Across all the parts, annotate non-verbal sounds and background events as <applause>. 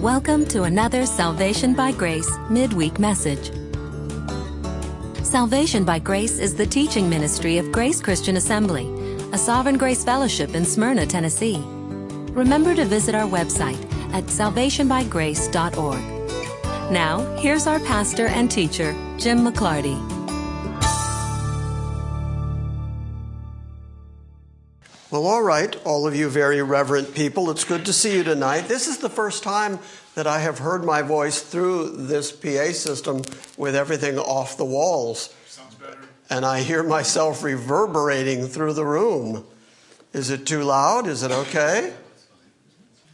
Welcome to another Salvation by Grace midweek message. Salvation by Grace is the teaching ministry of Grace Christian Assembly, a Sovereign Grace Fellowship in Smyrna, Tennessee. Remember to visit our website at salvationbygrace.org. Now, here's our pastor and teacher, Jim McClarty. Well, all right, all of you very reverent people, it's good to see you tonight. This is the first time that I have heard my voice through this PA system with everything off the walls. Sounds better. And I hear myself reverberating through the room. Is it too loud? Is it okay?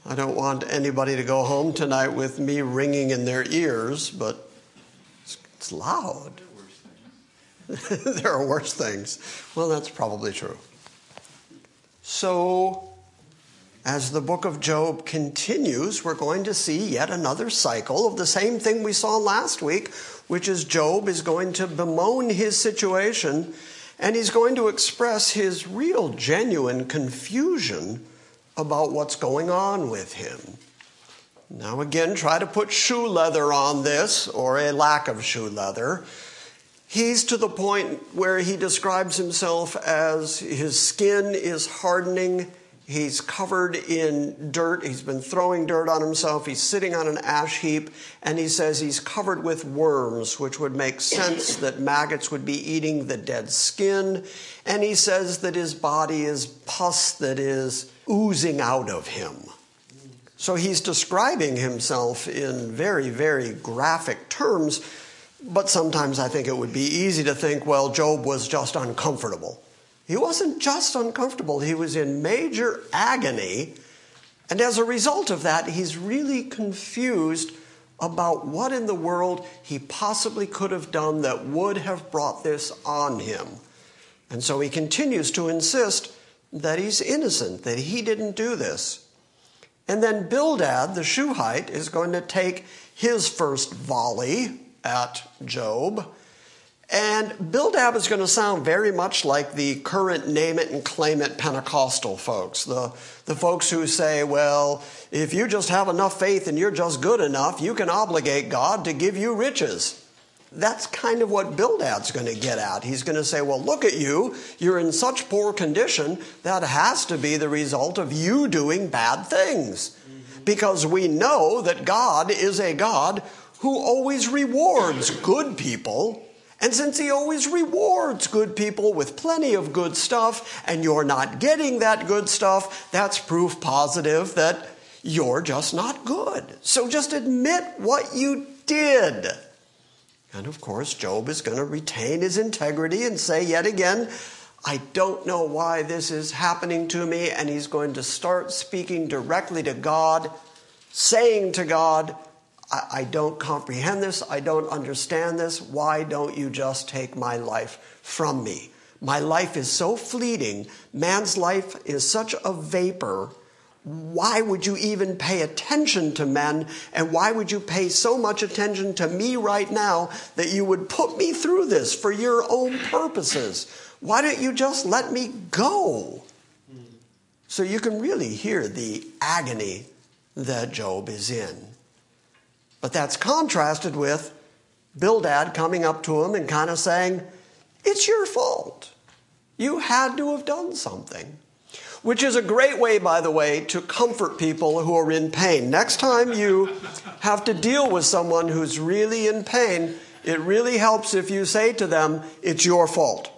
I don't want anybody to go home tonight with me ringing in their ears, but it's, it's loud. <laughs> there are worse things. Well, that's probably true. So, as the book of Job continues, we're going to see yet another cycle of the same thing we saw last week, which is Job is going to bemoan his situation and he's going to express his real, genuine confusion about what's going on with him. Now, again, try to put shoe leather on this or a lack of shoe leather. He's to the point where he describes himself as his skin is hardening. He's covered in dirt. He's been throwing dirt on himself. He's sitting on an ash heap. And he says he's covered with worms, which would make sense that maggots would be eating the dead skin. And he says that his body is pus that is oozing out of him. So he's describing himself in very, very graphic terms but sometimes I think it would be easy to think, well, Job was just uncomfortable. He wasn't just uncomfortable, he was in major agony. And as a result of that, he's really confused about what in the world he possibly could have done that would have brought this on him. And so he continues to insist that he's innocent, that he didn't do this. And then Bildad, the Shuhite, is going to take his first volley at Job. And Bildad is going to sound very much like the current name it and claim it Pentecostal folks. The, the folks who say, well, if you just have enough faith and you're just good enough, you can obligate God to give you riches. That's kind of what Bildad's going to get at. He's going to say, well, look at you. You're in such poor condition. That has to be the result of you doing bad things. Because we know that God is a God who always rewards good people. And since he always rewards good people with plenty of good stuff, and you're not getting that good stuff, that's proof positive that you're just not good. So just admit what you did. And of course, Job is going to retain his integrity and say yet again, I don't know why this is happening to me. And he's going to start speaking directly to God, saying to God, I, don't comprehend this. I don't understand this. Why don't you just take my life from me? My life is so fleeting. Man's life is such a vapor. Why would you even pay attention to men? And why would you pay so much attention to me right now that you would put me through this for your own purposes? Why don't you just let me go? So you can really hear the agony that Job is in. But that's contrasted with Bildad coming up to him and kind of saying, It's your fault. You had to have done something. Which is a great way, by the way, to comfort people who are in pain. Next time you have to deal with someone who's really in pain, it really helps if you say to them, It's your fault.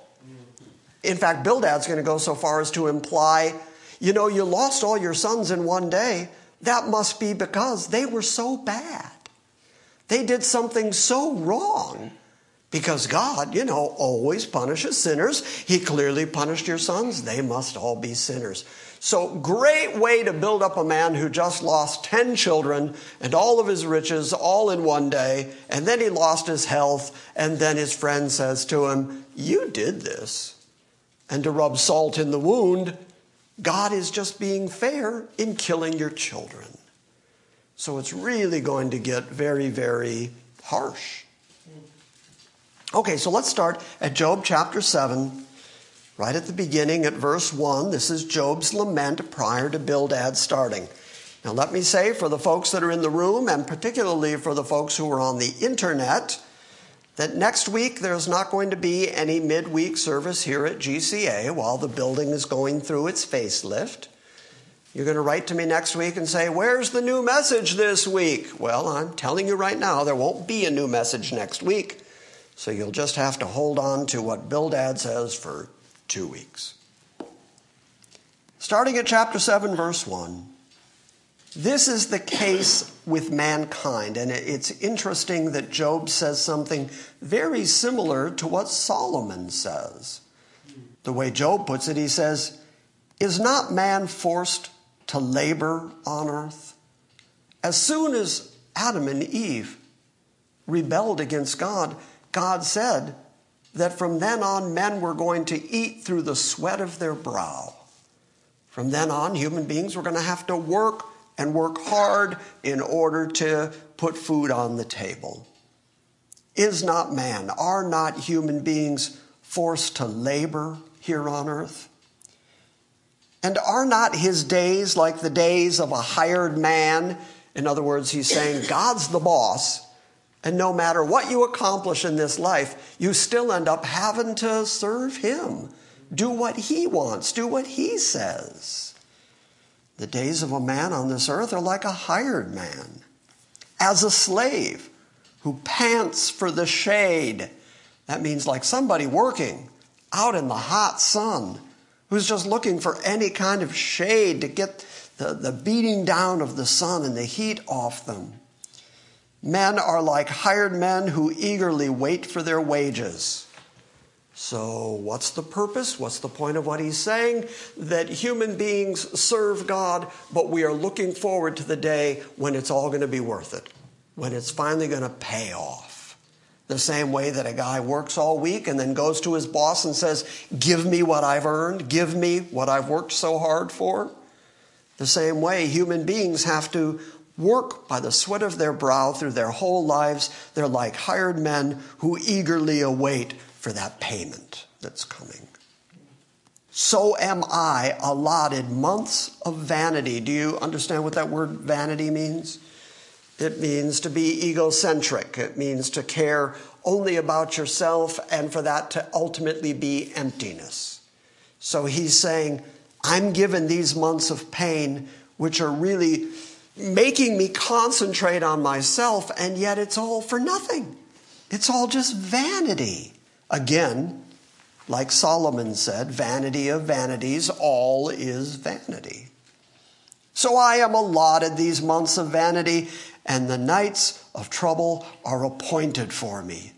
In fact, Bildad's going to go so far as to imply, You know, you lost all your sons in one day. That must be because they were so bad. They did something so wrong because God, you know, always punishes sinners. He clearly punished your sons. They must all be sinners. So, great way to build up a man who just lost 10 children and all of his riches all in one day, and then he lost his health, and then his friend says to him, You did this. And to rub salt in the wound, God is just being fair in killing your children. So it's really going to get very, very harsh. Okay, so let's start at Job chapter 7, right at the beginning at verse 1. This is Job's lament prior to Bildad starting. Now, let me say for the folks that are in the room, and particularly for the folks who are on the internet, that next week there's not going to be any midweek service here at GCA while the building is going through its facelift. You're going to write to me next week and say, Where's the new message this week? Well, I'm telling you right now, there won't be a new message next week. So you'll just have to hold on to what Bildad says for two weeks. Starting at chapter 7, verse 1. This is the case with mankind, and it's interesting that Job says something very similar to what Solomon says. The way Job puts it, he says, Is not man forced to labor on earth? As soon as Adam and Eve rebelled against God, God said that from then on men were going to eat through the sweat of their brow. From then on, human beings were going to have to work and work hard in order to put food on the table. Is not man, are not human beings forced to labor here on earth? And are not his days like the days of a hired man? In other words, he's saying God's the boss, and no matter what you accomplish in this life, you still end up having to serve Him. Do what He wants, do what He says. The days of a man on this earth are like a hired man, as a slave who pants for the shade. That means like somebody working out in the hot sun who's just looking for any kind of shade to get the, the beating down of the sun and the heat off them. Men are like hired men who eagerly wait for their wages. So, what's the purpose? What's the point of what he's saying? That human beings serve God, but we are looking forward to the day when it's all going to be worth it, when it's finally going to pay off. The same way that a guy works all week and then goes to his boss and says, Give me what I've earned, give me what I've worked so hard for. The same way human beings have to work by the sweat of their brow through their whole lives. They're like hired men who eagerly await for that payment that's coming. So am I allotted months of vanity. Do you understand what that word vanity means? It means to be egocentric. It means to care only about yourself and for that to ultimately be emptiness. So he's saying, I'm given these months of pain, which are really making me concentrate on myself, and yet it's all for nothing. It's all just vanity. Again, like Solomon said, vanity of vanities, all is vanity. So I am allotted these months of vanity, and the nights of trouble are appointed for me.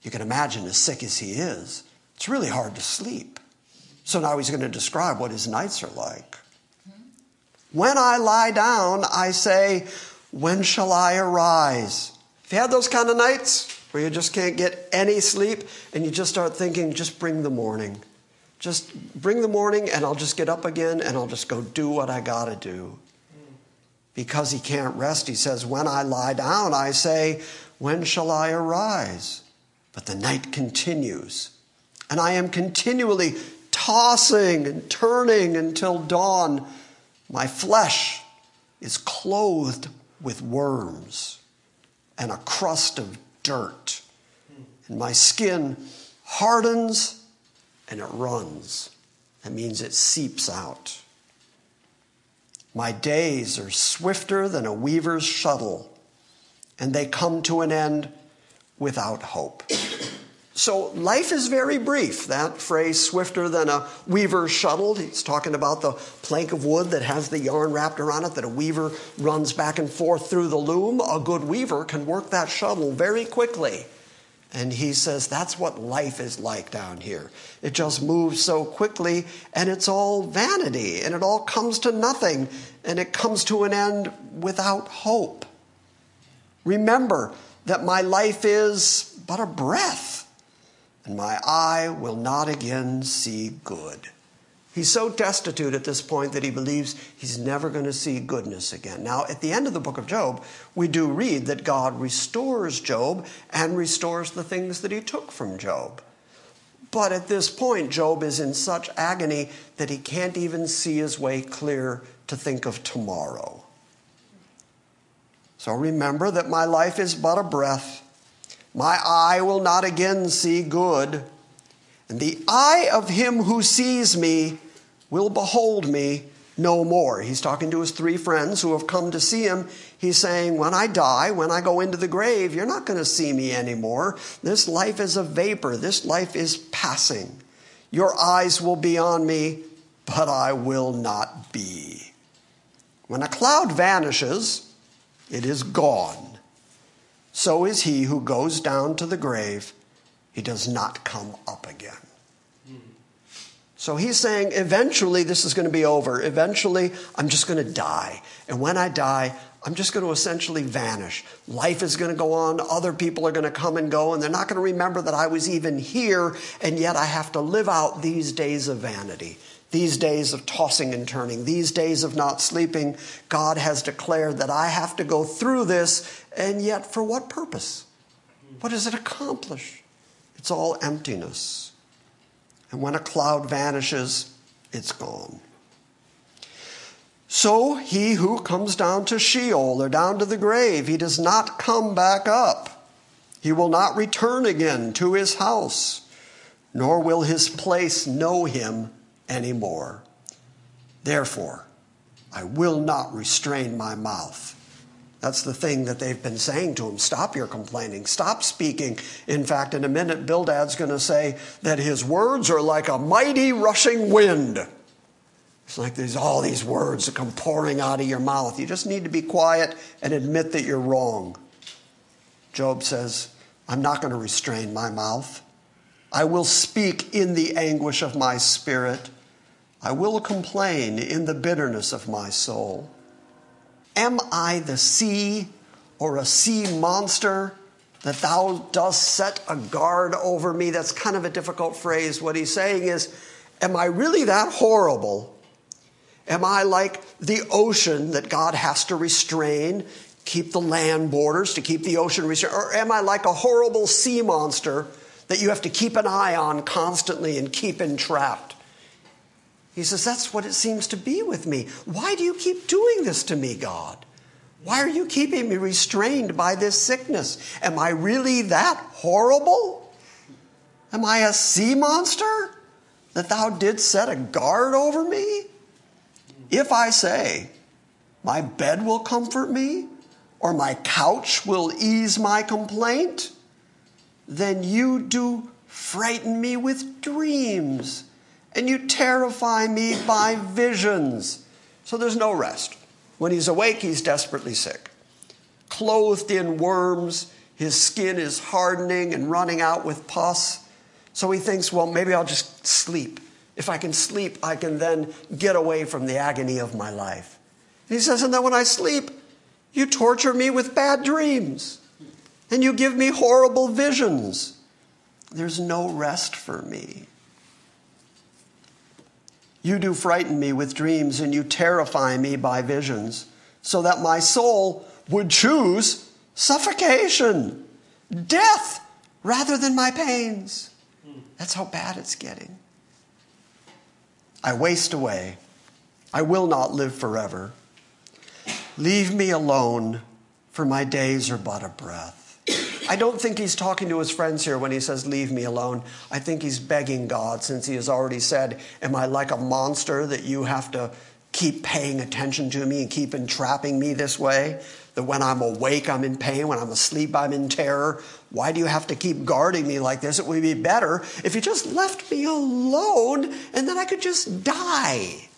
You can imagine, as sick as he is, it's really hard to sleep. So now he's going to describe what his nights are like. When I lie down, I say, When shall I arise? Have you had those kind of nights where you just can't get any sleep and you just start thinking, Just bring the morning. Just bring the morning and I'll just get up again and I'll just go do what I got to do. Because he can't rest, he says, When I lie down, I say, When shall I arise? But the night continues. And I am continually tossing and turning until dawn. My flesh is clothed with worms and a crust of dirt, and my skin hardens and it runs. That means it seeps out. My days are swifter than a weaver's shuttle, and they come to an end without hope. So life is very brief. That phrase, swifter than a weaver's shuttle, he's talking about the plank of wood that has the yarn wrapped around it that a weaver runs back and forth through the loom. A good weaver can work that shuttle very quickly. And he says that's what life is like down here. It just moves so quickly and it's all vanity and it all comes to nothing and it comes to an end without hope. Remember that my life is but a breath and my eye will not again see good. He's so destitute at this point that he believes he's never going to see goodness again. Now, at the end of the book of Job, we do read that God restores Job and restores the things that he took from Job. But at this point, Job is in such agony that he can't even see his way clear to think of tomorrow. So remember that my life is but a breath. My eye will not again see good. And the eye of him who sees me will behold me no more. He's talking to his three friends who have come to see him. He's saying, When I die, when I go into the grave, you're not going to see me anymore. This life is a vapor, this life is passing. Your eyes will be on me, but I will not be. When a cloud vanishes, it is gone. So is he who goes down to the grave, he does not come up again. So he's saying, eventually this is going to be over. Eventually, I'm just going to die. And when I die, I'm just going to essentially vanish. Life is going to go on. Other people are going to come and go, and they're not going to remember that I was even here, and yet I have to live out these days of vanity, these days of tossing and turning, these days of not sleeping. God has declared that I have to go through this, and yet for what purpose? What does it accomplish? It's all emptiness. And when a cloud vanishes, it's gone. So he who comes down to Sheol or down to the grave, he does not come back up. He will not return again to his house, nor will his place know him anymore. Therefore, I will not restrain my mouth that's the thing that they've been saying to him. Stop your complaining. Stop speaking. In fact, in a minute, Bildad's going to say that his words are like a mighty rushing wind. It's like there's all these words that come pouring out of your mouth. You just need to be quiet and admit that you're wrong. Job says, I'm not going to restrain my mouth. I will speak in the anguish of my spirit. I will complain in the bitterness of my soul. Am I the sea or a sea monster that thou dost set a guard over me? That's kind of a difficult phrase. What he's saying is, Am I really that horrible? Am I like the ocean that God has to restrain, keep the land borders, to keep the ocean restrained? Or am I like a horrible sea monster that you have to keep an eye on constantly and keep entrapped? He says, That's what it seems to be with me. Why do you keep doing this to me, God? Why are you keeping me restrained by this sickness? Am I really that horrible? Am I a sea monster that thou didst set a guard over me? If I say, My bed will comfort me, or my couch will ease my complaint, then you do frighten me with dreams and you terrify me by visions. So there's no rest. When he's awake, he's desperately sick. Clothed in worms, his skin is hardening and running out with pus. So he thinks, well, maybe I'll just sleep. If I can sleep, I can then get away from the agony of my life. And he says, and then when I sleep, you torture me with bad dreams, and you give me horrible visions. There's no rest for me. You do frighten me with dreams, and you terrify me by visions, so that my soul would choose suffocation, death, rather than my pains. That's how bad it's getting. I waste away. I will not live forever. Leave me alone, for my days are but a breath. I don't think he's talking to his friends here when he says, Leave me alone. I think he's begging God, since he has already said, Am I like a monster that you have to keep paying attention to me and keep entrapping me this way? That when I'm awake, I'm in pain. When I'm asleep, I'm in terror. Why do you have to keep guarding me like this? It would be better if you just left me alone and then I could just die.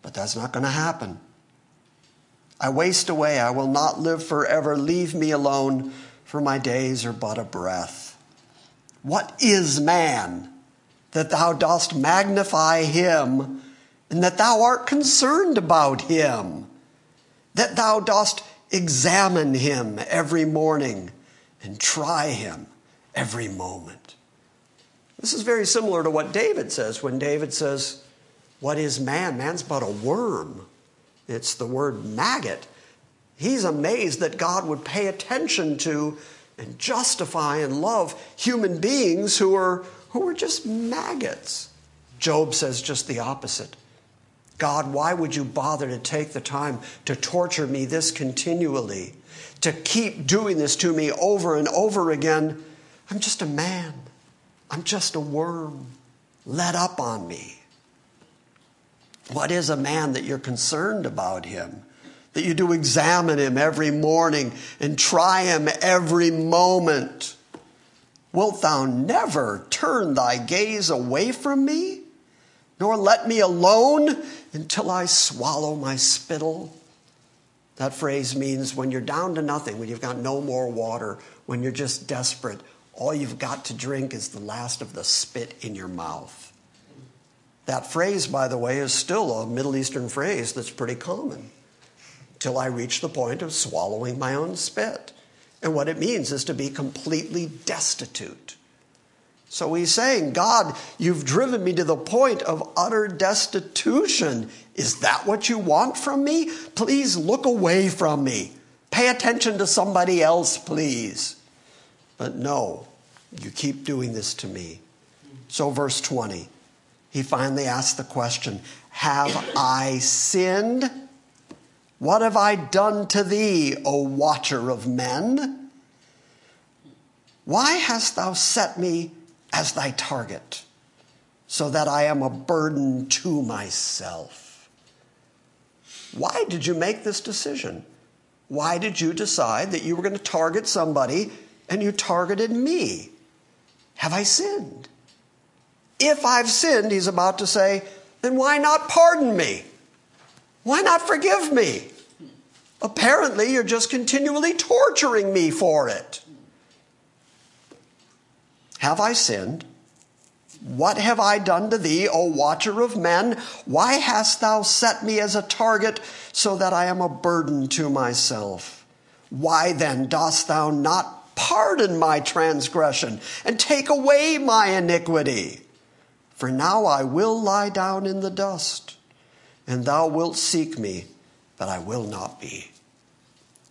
But that's not going to happen. I waste away. I will not live forever. Leave me alone, for my days are but a breath. What is man that thou dost magnify him, and that thou art concerned about him, that thou dost examine him every morning and try him every moment? This is very similar to what David says when David says, What is man? Man's but a worm it's the word maggot. He's amazed that God would pay attention to and justify and love human beings who are, who are just maggots. Job says just the opposite. God, why would you bother to take the time to torture me this continually? To keep doing this to me over and over again? I'm just a man. I'm just a worm. Let up on me. What is a man that you're concerned about him? That you do examine him every morning and try him every moment? Wilt thou never turn thy gaze away from me, nor let me alone until I swallow my spittle? That phrase means when you're down to nothing, when you've got no more water, when you're just desperate, all you've got to drink is the last of the spit in your mouth. That phrase, by the way, is still a Middle Eastern phrase that's pretty common. Till I reach the point of swallowing my own spit. And what it means is to be completely destitute. So he's saying, God, you've driven me to the point of utter destitution. Is that what you want from me? Please look away from me. Pay attention to somebody else, please. But no, you keep doing this to me. So, verse 20, he finally asked the question Have I sinned? What have I done to thee, O watcher of men? Why hast thou set me as thy target, so that I am a burden to myself? Why did you make this decision? Why did you decide that you were going to target somebody and you targeted me? Have I sinned? If I've sinned, he's about to say, then why not pardon me? Why not forgive me? Apparently, you're just continually torturing me for it. Have I sinned? What have I done to thee, O watcher of men? Why hast thou set me as a target so that I am a burden to myself? Why then dost thou not pardon my transgression and take away my iniquity? For now I will lie down in the dust, and thou wilt seek me, but I will not be.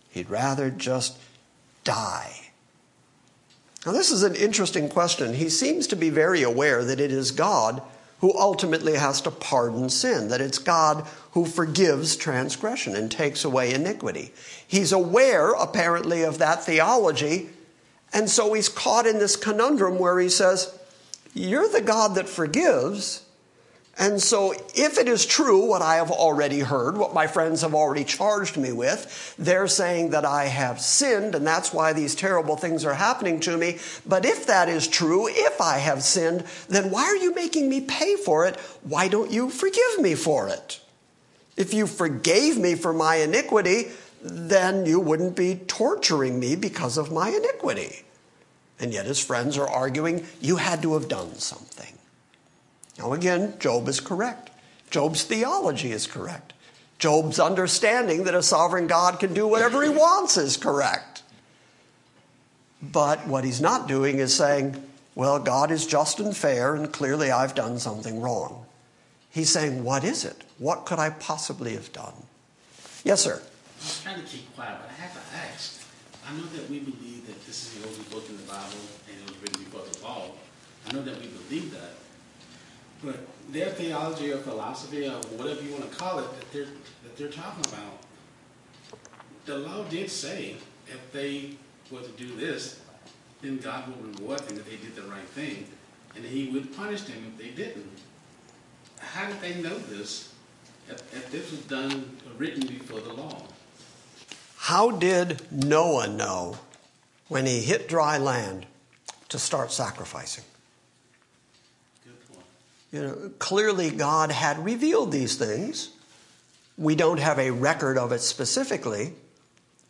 He'd rather just die. Now, this is an interesting question. He seems to be very aware that it is God who ultimately has to pardon sin, that it's God who forgives transgression and takes away iniquity. He's aware, apparently, of that theology, and so he's caught in this conundrum where he says, You're the God that forgives, and so, if it is true what I have already heard, what my friends have already charged me with, they're saying that I have sinned and that's why these terrible things are happening to me. But if that is true, if I have sinned, then why are you making me pay for it? Why don't you forgive me for it? If you forgave me for my iniquity, then you wouldn't be torturing me because of my iniquity. And yet his friends are arguing, you had to have done something. Now, again, Job is correct. Job's theology is correct. Job's understanding that a sovereign God can do whatever he wants is correct. But what he's not doing is saying, well, God is just and fair, and clearly I've done something wrong. He's saying, what is it? What could I possibly have done? Yes, sir. I'm trying to keep quiet, but I have to ask. I know that we believe that this is the only book in the Bible and it was written before the fall. I know that we believe that. But their theology or philosophy or whatever you want to call it that they're that they're talking about, the law did say if they were to do this, then God will reward them if they did the right thing, and He would punish them if they didn't. How did they know this? If, if this was done written before the law. How did Noah know when he hit dry land to start sacrificing? You know, clearly, God had revealed these things. We don't have a record of it specifically,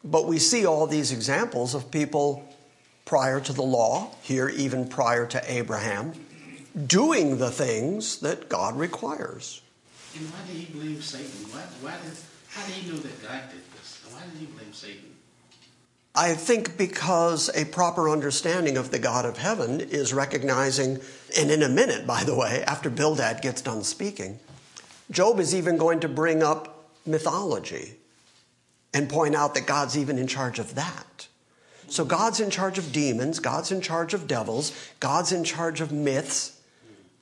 but we see all these examples of people prior to the law, here even prior to Abraham, doing the things that God requires. And why did he blame Satan? Why, why did, how did he know that God did? Why did he blame Satan? I think because a proper understanding of the God of heaven is recognizing, and in a minute, by the way, after Bildad gets done speaking, Job is even going to bring up mythology and point out that God's even in charge of that. So God's in charge of demons, God's in charge of devils, God's in charge of myths.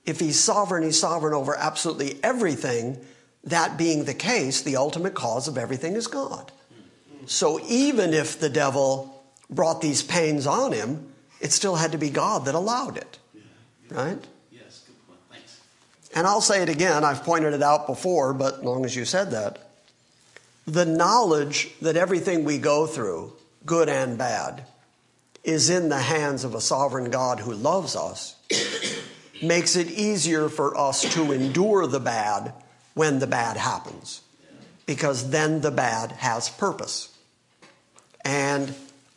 If he's sovereign, he's sovereign over absolutely everything. that being the case, the ultimate cause of everything is God. So even if the devil brought these pains on him, it still had to be God that allowed it. Right? Yes, good point. Thanks. And I'll say it again, I've pointed it out before, but as long as you said that, the knowledge that everything we go through, good and bad, is in the hands of a sovereign God who loves us <coughs> makes it easier for us to endure the bad when the bad happens. Because then the bad has purpose. And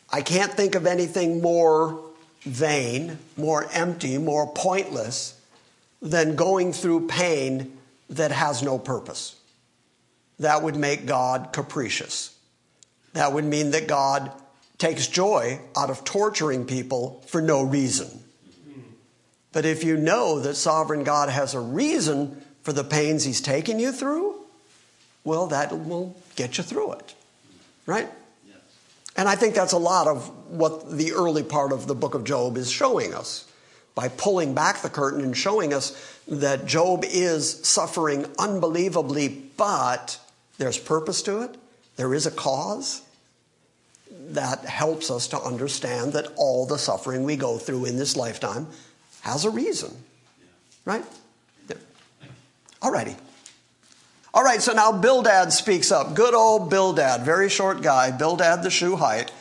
I can't think of anything more vain, more empty, more pointless than going through pain that has no purpose. That would make God capricious. That would mean that God takes joy out of torturing people for no reason. But if you know that sovereign God has a reason for the pains he's taken you through, well, that will get you through it. Right? And I think that's a lot of what the early part of the book of Job is showing us by pulling back the curtain and showing us that Job is suffering unbelievably, but there's purpose to it. There is a cause that helps us to understand that all the suffering we go through in this lifetime has a reason. Right? All righty. All right, so now Bildad speaks up. Good old Bildad, very short guy, Bildad the Shuhite.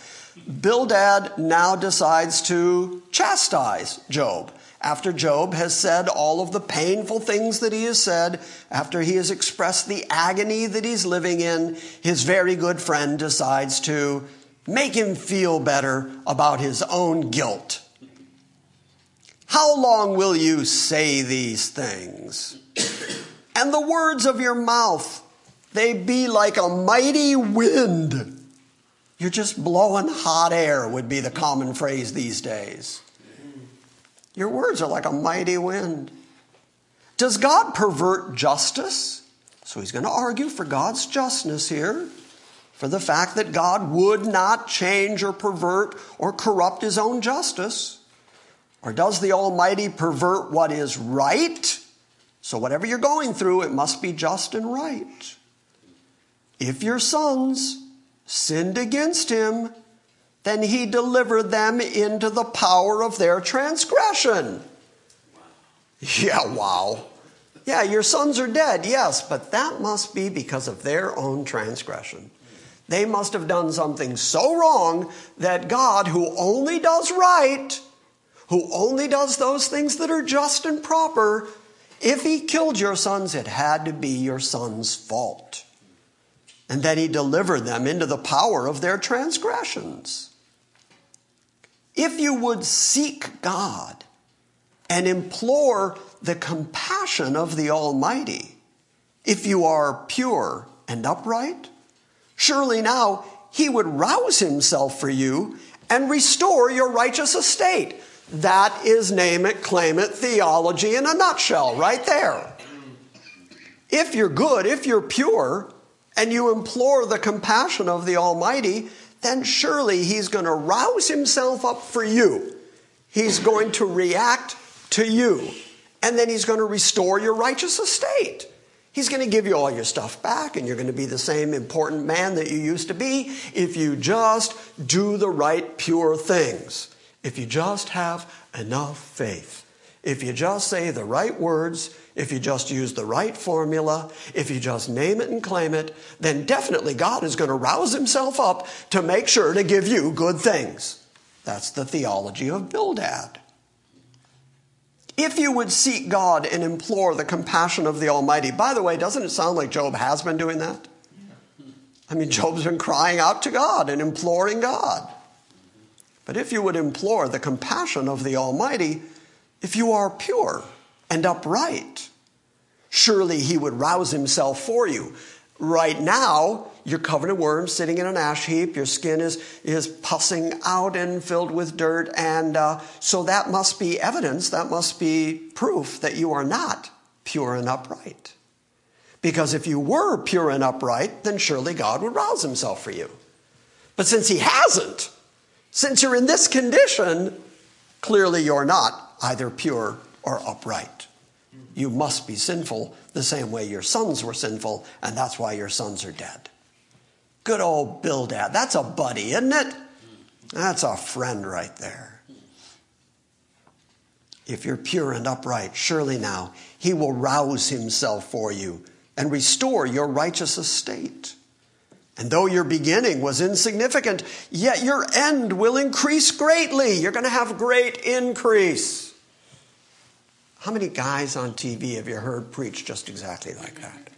Bildad now decides to chastise Job. After Job has said all of the painful things that he has said, after he has expressed the agony that he's living in, his very good friend decides to make him feel better about his own guilt. How long will you say these things? And the words of your mouth, they be like a mighty wind. You're just blowing hot air, would be the common phrase these days. Your words are like a mighty wind. Does God pervert justice? So he's going to argue for God's justness here, for the fact that God would not change or pervert or corrupt his own justice. Or does the Almighty pervert what is right? So, whatever you're going through, it must be just and right. If your sons sinned against him, then he delivered them into the power of their transgression. Yeah, wow. Yeah, your sons are dead, yes, but that must be because of their own transgression. They must have done something so wrong that God, who only does right, who only does those things that are just and proper, if he killed your sons, it had to be your sons' fault. And then he delivered them into the power of their transgressions. If you would seek God and implore the compassion of the Almighty, if you are pure and upright, surely now he would rouse himself for you and restore your righteous estate. That is name it, claim it theology in a nutshell, right there. If you're good, if you're pure, and you implore the compassion of the Almighty, then surely He's going to rouse Himself up for you. He's going to react to you, and then He's going to restore your righteous estate. He's going to give you all your stuff back, and you're going to be the same important man that you used to be if you just do the right, pure things if you just have enough faith, if you just say the right words, if you just use the right formula, if you just name it and claim it, then definitely God is going to rouse himself up to make sure to give you good things. That's the theology of Bildad. If you would seek God and implore the compassion of the Almighty, by the way, doesn't it sound like Job has been doing that? I mean, Job's been crying out to God and imploring God. But if you would implore the compassion of the Almighty, if you are pure and upright, surely He would rouse Himself for you. Right now, you're covered in worms, sitting in an ash heap. Your skin is, is pussing out and filled with dirt. And uh, so that must be evidence, that must be proof that you are not pure and upright. Because if you were pure and upright, then surely God would rouse himself for you. But since he hasn't, since you're in this condition, clearly you're not either pure or upright. You must be sinful the same way your sons were sinful, and that's why your sons are dead. Good old Bildad. That's a buddy, isn't it? That's a friend right there. If you're pure and upright, surely now he will rouse himself for you and restore your righteous estate. And though your beginning was insignificant, yet your end will increase greatly. You're going to have great increase. How many guys on TV have you heard preach just exactly like that?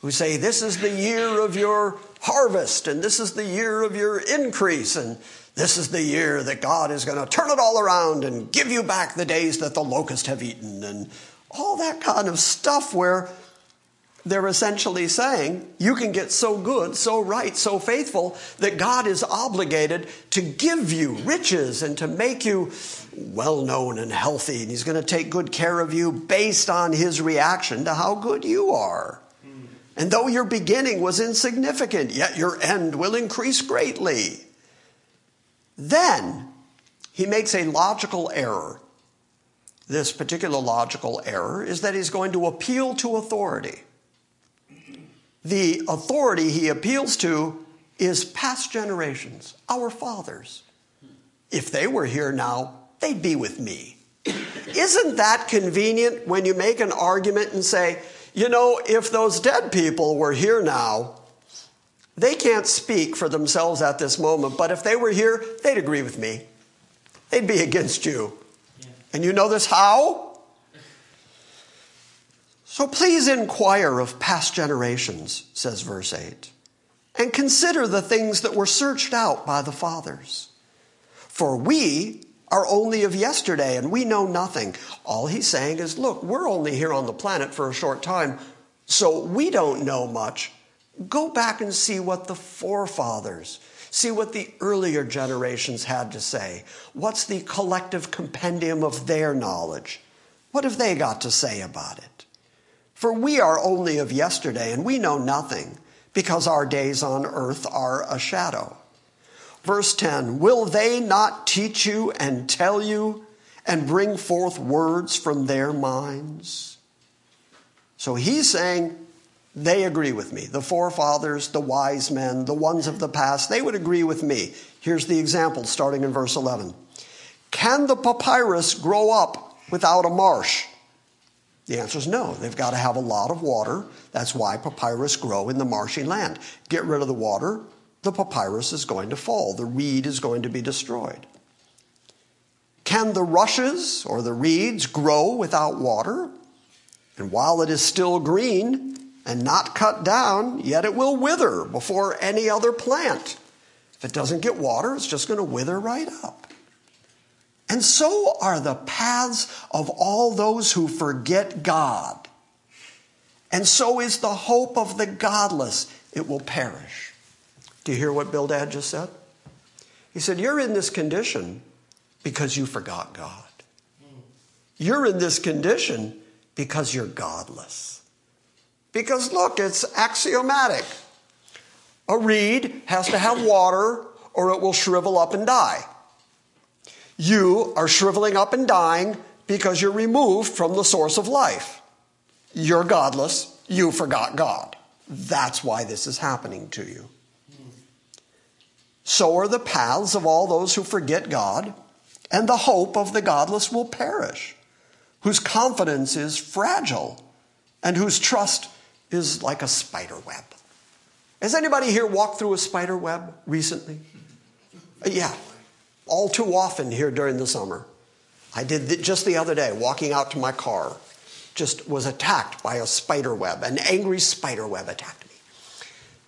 Who say, This is the year of your harvest, and this is the year of your increase, and this is the year that God is going to turn it all around and give you back the days that the locust have eaten, and all that kind of stuff where they're essentially saying you can get so good, so right, so faithful that God is obligated to give you riches and to make you well known and healthy. And He's going to take good care of you based on His reaction to how good you are. And though your beginning was insignificant, yet your end will increase greatly. Then he makes a logical error. This particular logical error is that he's going to appeal to authority. The authority he appeals to is past generations, our fathers. If they were here now, they'd be with me. Isn't that convenient when you make an argument and say, you know, if those dead people were here now, they can't speak for themselves at this moment, but if they were here, they'd agree with me. They'd be against you. Yeah. And you know this how? So please inquire of past generations, says verse 8, and consider the things that were searched out by the fathers. For we are only of yesterday and we know nothing. All he's saying is, look, we're only here on the planet for a short time, so we don't know much. Go back and see what the forefathers, see what the earlier generations had to say. What's the collective compendium of their knowledge? What have they got to say about it? For we are only of yesterday, and we know nothing, because our days on earth are a shadow. Verse 10 Will they not teach you and tell you and bring forth words from their minds? So he's saying, they agree with me. The forefathers, the wise men, the ones of the past, they would agree with me. Here's the example starting in verse 11. Can the papyrus grow up without a marsh? The answer is no. They've got to have a lot of water. That's why papyrus grow in the marshy land. Get rid of the water, the papyrus is going to fall. The reed is going to be destroyed. Can the rushes or the reeds grow without water? And while it is still green and not cut down, yet it will wither before any other plant. If it doesn't get water, it's just going to wither right up. And so are the paths of all those who forget God. And so is the hope of the godless. It will perish. Do you hear what Bildad just said? He said, You're in this condition because you forgot God. You're in this condition because you're godless. Because look, it's axiomatic. A reed has to have water or it will shrivel up and die. You are shriveling up and dying because you're removed from the source of life. You're godless. You forgot God. That's why this is happening to you. So are the paths of all those who forget God, and the hope of the godless will perish, whose confidence is fragile, and whose trust is like a spider web. Has anybody here walked through a spider web recently? Uh, yeah, all too often here during the summer. I did just the other day, walking out to my car, just was attacked by a spider web. An angry spider web attacked me.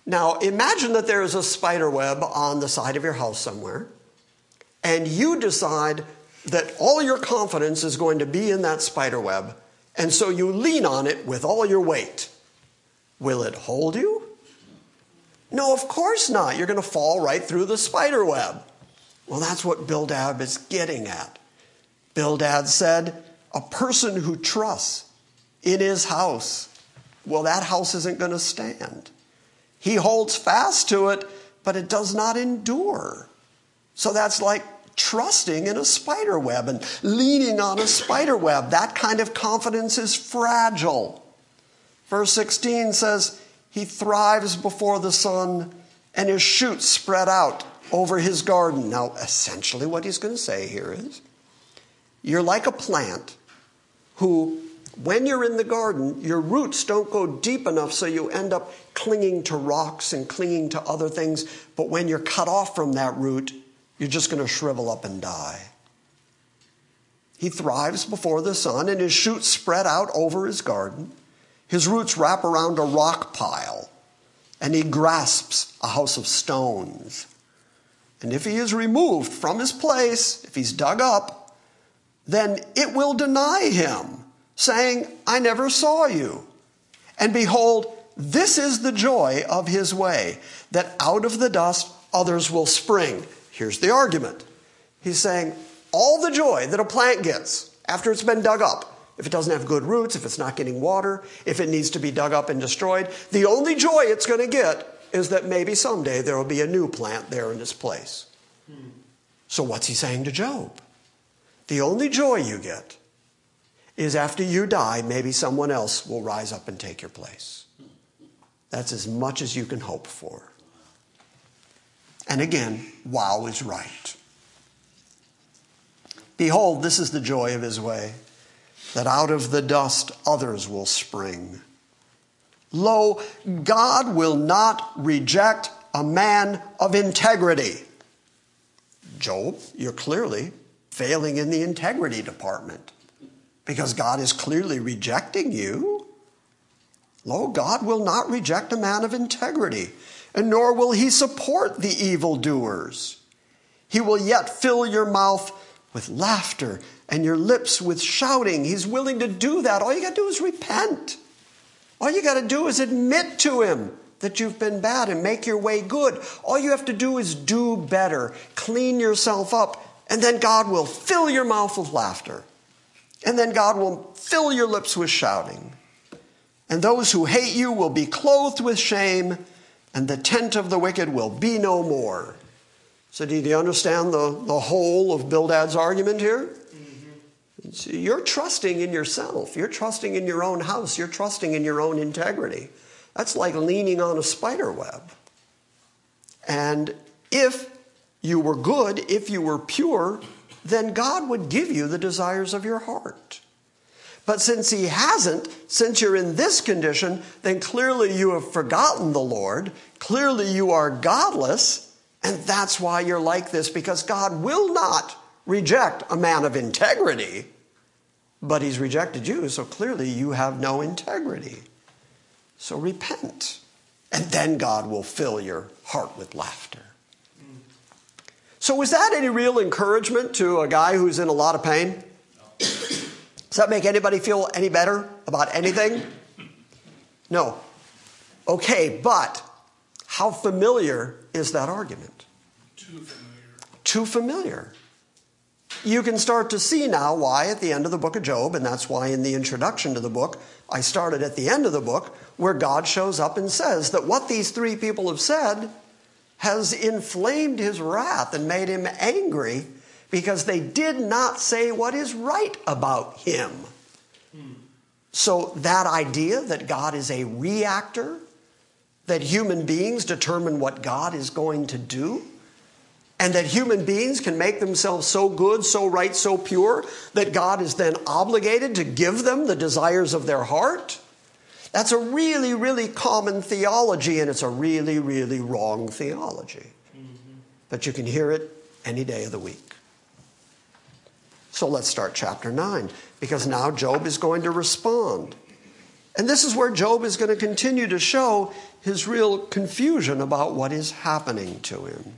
Now, imagine that there is a spider web on the side of your house somewhere, and you decide that all your confidence is going to be in that spider web, and so you lean on it with all your weight. Will it hold you? No, of course not. You're going to fall right through the spider web. Well, that's what Bildad is getting at. Bildad said, a person who trusts in his house, well, that house isn't going to stand. He holds fast to it, but it does not endure. So that's like trusting in a spider web and leaning on a spider web. That kind of confidence is fragile. Verse 16 says, He thrives before the sun, and his shoots spread out over his garden. Now, essentially, what he's going to say here is, You're like a plant who, when you're in the garden, your roots don't go deep enough so you end up clinging to rocks and clinging to other things. But when you're cut off from that root, you're just going to shrivel up and die. He thrives before the sun, and his shoots spread out over his garden. His roots wrap around a rock pile, and he grasps a house of stones. And if he is removed from his place, if he's dug up, then it will deny him, saying, I never saw you. And behold, this is the joy of his way, that out of the dust others will spring. Here's the argument. He's saying all the joy that a plant gets after it's been dug up, if it doesn't have good roots, if it's not getting water, if it needs to be dug up and destroyed, the only joy it's going to get is that maybe someday there will be a new plant there in its place. So, what's he saying to Job? The only joy you get is after you die, maybe someone else will rise up and take your place. That's as much as you can hope for. And again, wow is right. Behold, this is the joy of his way, that out of the dust others will spring. Lo, God will not reject a man of integrity. Job, you're clearly failing in the integrity department because God is clearly rejecting you. Lo, God will not reject a man of integrity and nor will he support the evildoers. He will yet fill your mouth with laughter and your lips with shouting. He's willing to do that. All you got to do is repent. All you got to do is admit to him that you've been bad and make your way good. All you have to do is do better, clean yourself up, and then God will fill your mouth with laughter. And then God will fill your lips with shouting. And those who hate you will be clothed with shame and the tent of the wicked will be no more. So, do you understand the, the whole of Bildad's argument here? You're trusting in yourself. You're trusting in your own house. You're trusting in your own integrity. That's like leaning on a spider web. And if you were good, if you were pure, then God would give you the desires of your heart. But since he hasn't, since you're in this condition, then clearly you have forgotten the Lord. Clearly you are godless. And that's why you're like this, because God will not reject a man of integrity. But he's rejected you, so clearly you have no integrity. So repent. And then God will fill your heart with laughter. So, was that any real encouragement to a guy who's in a lot of pain? Does that make anybody feel any better about anything? No. Okay, but how familiar is that argument? Too familiar. Too familiar. You can start to see now why at the end of the book of Job, and that's why in the introduction to the book, I started at the end of the book, where God shows up and says that what these three people have said has inflamed his wrath and made him angry because they did not say what is right about him. So, that idea that God is a reactor, that human beings determine what God is going to do, and that human beings can make themselves so good, so right, so pure that God is then obligated to give them the desires of their heart. That's a really, really common theology, and it's a really, really wrong theology. Mm-hmm. But you can hear it any day of the week. So let's start chapter 9, because now Job is going to respond. And this is where Job is going to continue to show his real confusion about what is happening to him.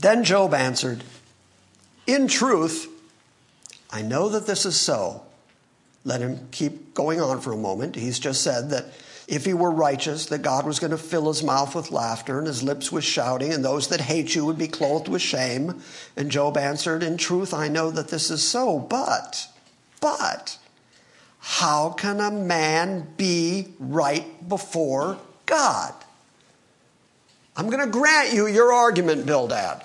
Then Job answered, In truth, I know that this is so. Let him keep going on for a moment. He's just said that if he were righteous, that God was going to fill his mouth with laughter and his lips with shouting, and those that hate you would be clothed with shame. And Job answered, In truth, I know that this is so, but, but, how can a man be right before God? I'm going to grant you your argument, Bildad.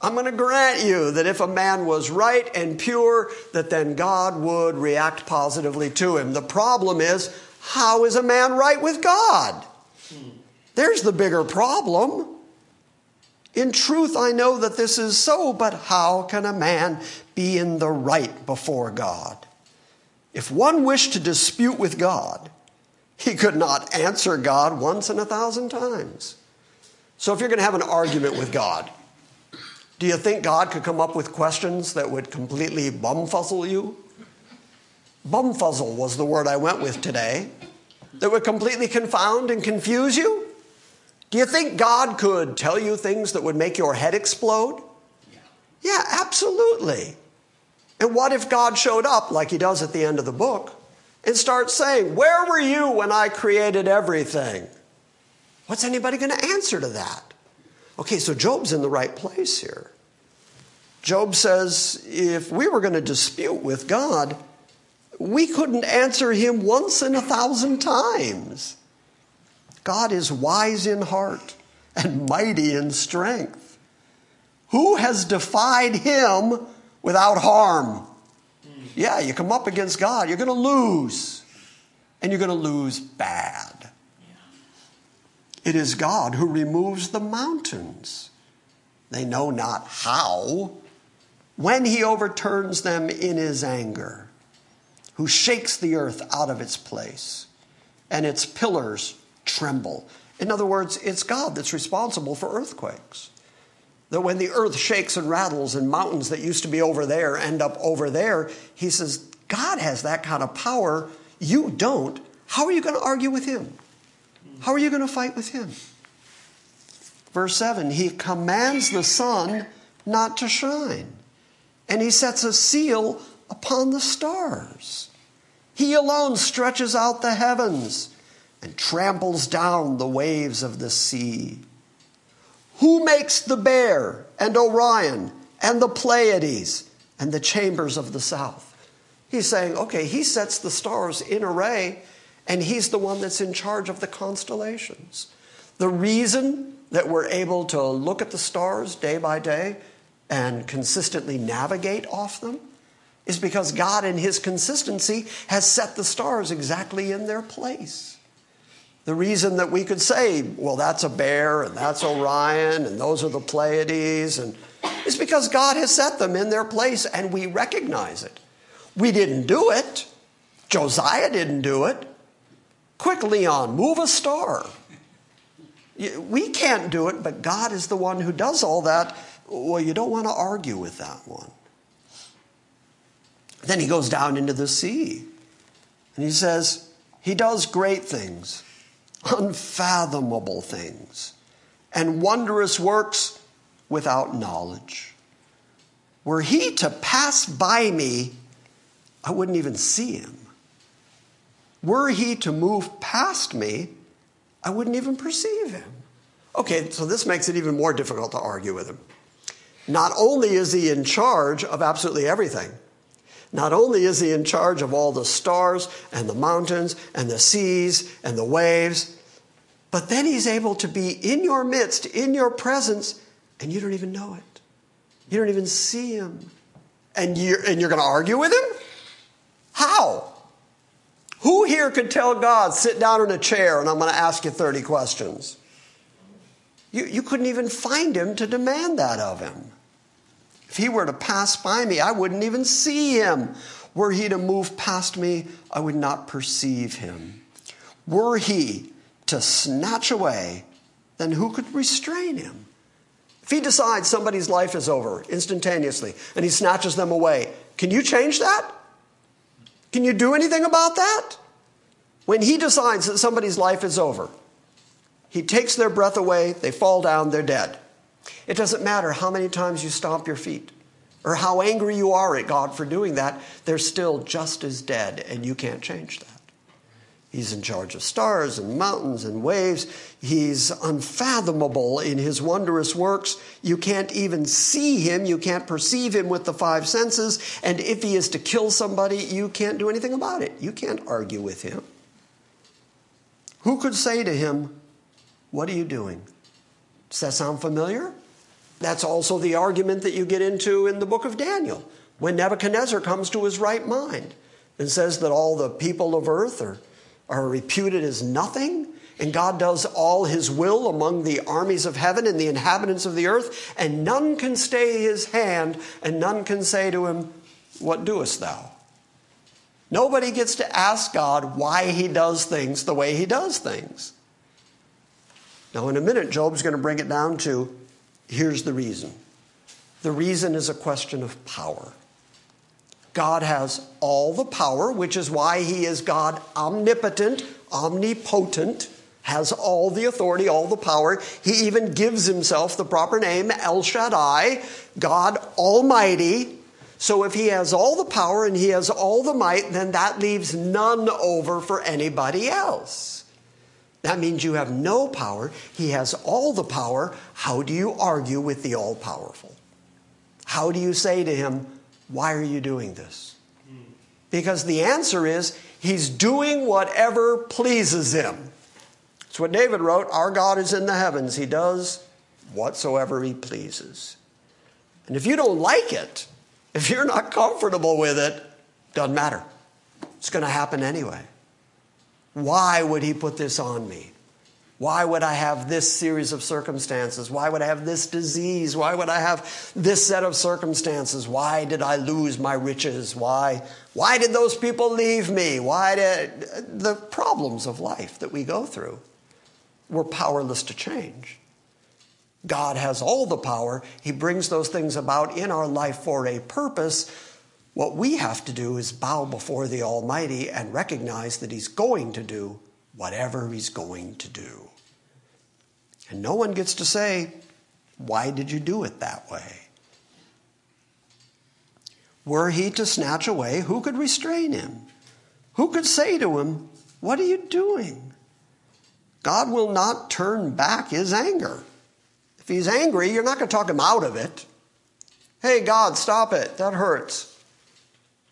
I'm going to grant you that if a man was right and pure, that then God would react positively to him. The problem is, how is a man right with God? There's the bigger problem. In truth, I know that this is so, but how can a man be in the right before God? If one wished to dispute with God, he could not answer God once in a thousand times. So if you're going to have an argument with God, do you think God could come up with questions that would completely bumfuzzle you? Bumfuzzle was the word I went with today. That would completely confound and confuse you? Do you think God could tell you things that would make your head explode? Yeah, absolutely. And what if God showed up, like he does at the end of the book, and starts saying, Where were you when I created everything? What's anybody going to answer to that? Okay, so Job's in the right place here. Job says if we were going to dispute with God, we couldn't answer him once in a thousand times. God is wise in heart and mighty in strength. Who has defied him without harm? Yeah, you come up against God, you're going to lose. And you're going to lose bad. It is God who removes the mountains. They know not how. When he overturns them in his anger, who shakes the earth out of its place, and its pillars tremble. In other words, it's God that's responsible for earthquakes. That when the earth shakes and rattles and mountains that used to be over there end up over there, he says, God has that kind of power. You don't. How are you going to argue with him? How are you going to fight with him? Verse 7 He commands the sun not to shine, and he sets a seal upon the stars. He alone stretches out the heavens and tramples down the waves of the sea. Who makes the bear and Orion and the Pleiades and the chambers of the south? He's saying, okay, he sets the stars in array and he's the one that's in charge of the constellations. The reason that we're able to look at the stars day by day and consistently navigate off them is because God, in His consistency, has set the stars exactly in their place. The reason that we could say, well, that's a bear and that's Orion and those are the Pleiades, and is because God has set them in their place and we recognize it. We didn't do it. Josiah didn't do it. Quick, Leon, move a star. We can't do it, but God is the one who does all that. Well, you don't want to argue with that one. Then he goes down into the sea and he says, He does great things, unfathomable things, and wondrous works without knowledge. Were he to pass by me, I wouldn't even see him. Were he to move past me, I wouldn't even perceive him. Okay, so this makes it even more difficult to argue with him. Not only is he in charge of absolutely everything, not only is he in charge of all the stars and the mountains and the seas and the waves, but then he's able to be in your midst, in your presence, and you don't even know it. You don't even see him. And you're, and you're going to argue with him? How? Who here could tell God, sit down in a chair and I'm going to ask you 30 questions? You, you couldn't even find him to demand that of him. If he were to pass by me, I wouldn't even see him. Were he to move past me, I would not perceive him. Were he to snatch away, then who could restrain him? If he decides somebody's life is over instantaneously and he snatches them away, can you change that? Can you do anything about that? When he decides that somebody's life is over, he takes their breath away, they fall down, they're dead. It doesn't matter how many times you stomp your feet or how angry you are at God for doing that, they're still just as dead, and you can't change that. He's in charge of stars and mountains and waves. He's unfathomable in his wondrous works. You can't even see him. You can't perceive him with the five senses. And if he is to kill somebody, you can't do anything about it. You can't argue with him. Who could say to him, What are you doing? Does that sound familiar? That's also the argument that you get into in the book of Daniel when Nebuchadnezzar comes to his right mind and says that all the people of earth are, are reputed as nothing and God does all his will among the armies of heaven and the inhabitants of the earth, and none can stay his hand, and none can say to him, What doest thou? Nobody gets to ask God why he does things the way he does things. Now, in a minute, Job's going to bring it down to here's the reason. The reason is a question of power. God has all the power, which is why he is God omnipotent, omnipotent, has all the authority, all the power. He even gives himself the proper name, El Shaddai, God Almighty. So if he has all the power and he has all the might, then that leaves none over for anybody else. That means you have no power. He has all the power. How do you argue with the all powerful? How do you say to him, Why are you doing this? Because the answer is, He's doing whatever pleases him. It's what David wrote Our God is in the heavens. He does whatsoever he pleases. And if you don't like it, if you're not comfortable with it, doesn't matter. It's going to happen anyway. Why would he put this on me? Why would I have this series of circumstances? Why would I have this disease? Why would I have this set of circumstances? Why did I lose my riches? Why, why did those people leave me? Why did the problems of life that we go through? We're powerless to change. God has all the power. He brings those things about in our life for a purpose. What we have to do is bow before the Almighty and recognize that He's going to do whatever He's going to do. And no one gets to say, Why did you do it that way? Were He to snatch away, who could restrain Him? Who could say to Him, What are you doing? God will not turn back his anger. If he's angry, you're not going to talk him out of it. Hey, God, stop it. That hurts.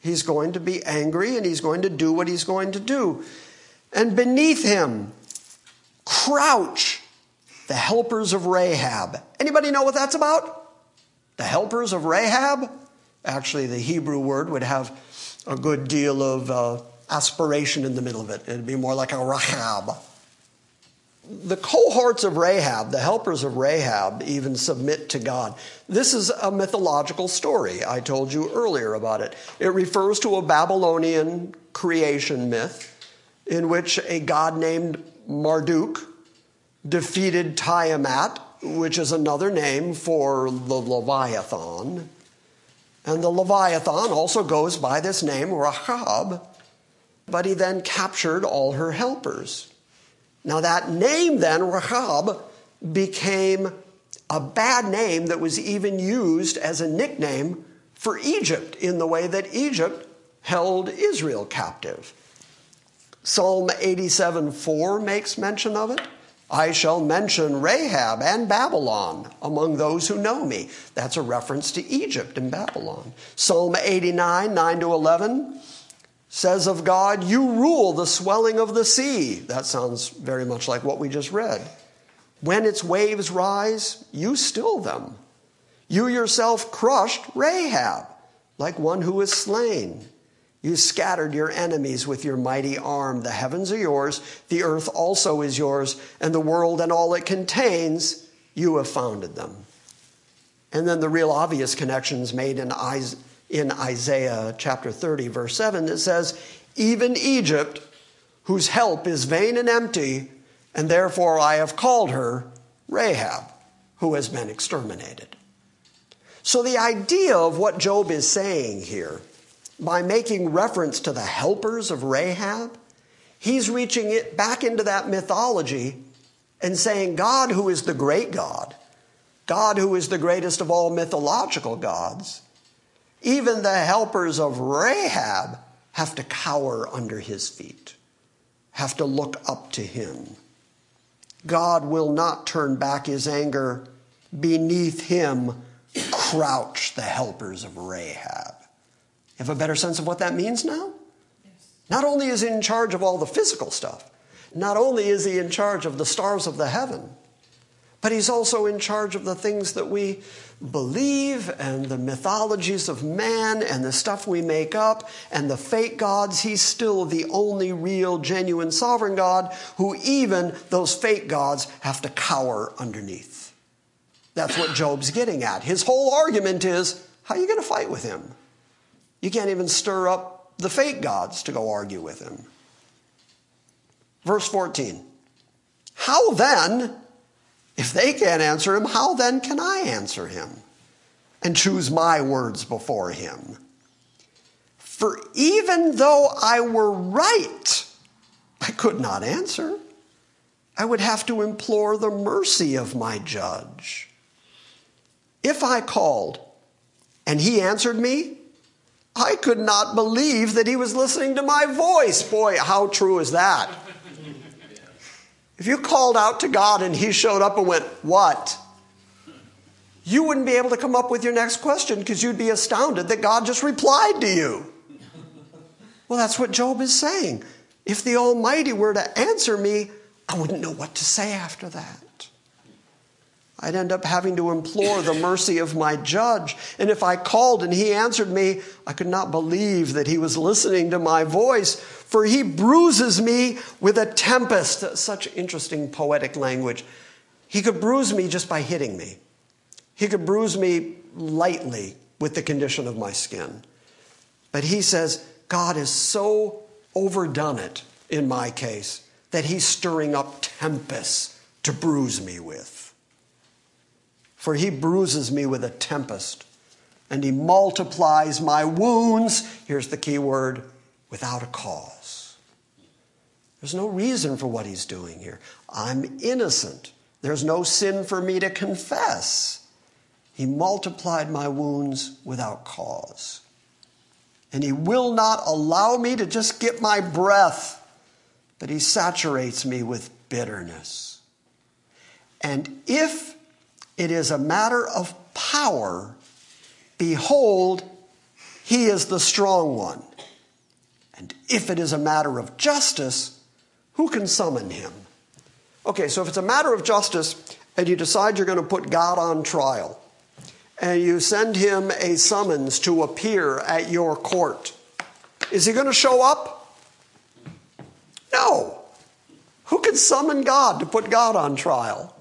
He's going to be angry and he's going to do what he's going to do. And beneath him, crouch the helpers of Rahab. Anybody know what that's about? The helpers of Rahab? Actually, the Hebrew word would have a good deal of uh, aspiration in the middle of it. It'd be more like a Rahab the cohorts of Rahab, the helpers of Rahab, even submit to God. This is a mythological story. I told you earlier about it. It refers to a Babylonian creation myth in which a god named Marduk defeated Tiamat, which is another name for the Leviathan. And the Leviathan also goes by this name, Rahab, but he then captured all her helpers. Now, that name then, Rahab, became a bad name that was even used as a nickname for Egypt in the way that Egypt held Israel captive. Psalm 87 4 makes mention of it. I shall mention Rahab and Babylon among those who know me. That's a reference to Egypt and Babylon. Psalm 89 9 to 11 says of God, You rule the swelling of the sea. That sounds very much like what we just read. When its waves rise, you still them. You yourself crushed Rahab like one who is slain. You scattered your enemies with your mighty arm. The heavens are yours, the earth also is yours, and the world and all it contains, you have founded them. And then the real obvious connections made in Isaiah in Isaiah chapter 30, verse 7, that says, Even Egypt, whose help is vain and empty, and therefore I have called her Rahab, who has been exterminated. So, the idea of what Job is saying here, by making reference to the helpers of Rahab, he's reaching it back into that mythology and saying, God, who is the great God, God, who is the greatest of all mythological gods, even the helpers of Rahab have to cower under his feet, have to look up to him. God will not turn back his anger. Beneath him crouch the helpers of Rahab. You have a better sense of what that means now? Yes. Not only is he in charge of all the physical stuff, not only is he in charge of the stars of the heaven, but He's also in charge of the things that we believe and the mythologies of man and the stuff we make up and the fake gods. He's still the only real, genuine, sovereign God who even those fake gods have to cower underneath. That's what Job's getting at. His whole argument is how are you going to fight with him? You can't even stir up the fake gods to go argue with him. Verse 14 How then, if they can't answer him, how then can I answer him and choose my words before him? For even though I were right, I could not answer. I would have to implore the mercy of my judge. If I called and he answered me, I could not believe that he was listening to my voice. Boy, how true is that? If you called out to God and he showed up and went, What? You wouldn't be able to come up with your next question because you'd be astounded that God just replied to you. Well, that's what Job is saying. If the Almighty were to answer me, I wouldn't know what to say after that. I'd end up having to implore the mercy of my judge. And if I called and he answered me, I could not believe that he was listening to my voice, for he bruises me with a tempest. Such interesting poetic language. He could bruise me just by hitting me, he could bruise me lightly with the condition of my skin. But he says, God has so overdone it in my case that he's stirring up tempests to bruise me with for he bruises me with a tempest, and he multiplies my wounds. Here's the key word without a cause. There's no reason for what he's doing here. I'm innocent. There's no sin for me to confess. He multiplied my wounds without cause. And he will not allow me to just get my breath, but he saturates me with bitterness. And if it is a matter of power. Behold, he is the strong one. And if it is a matter of justice, who can summon him? Okay, so if it's a matter of justice and you decide you're going to put God on trial, and you send him a summons to appear at your court, is he going to show up? No. Who can summon God to put God on trial?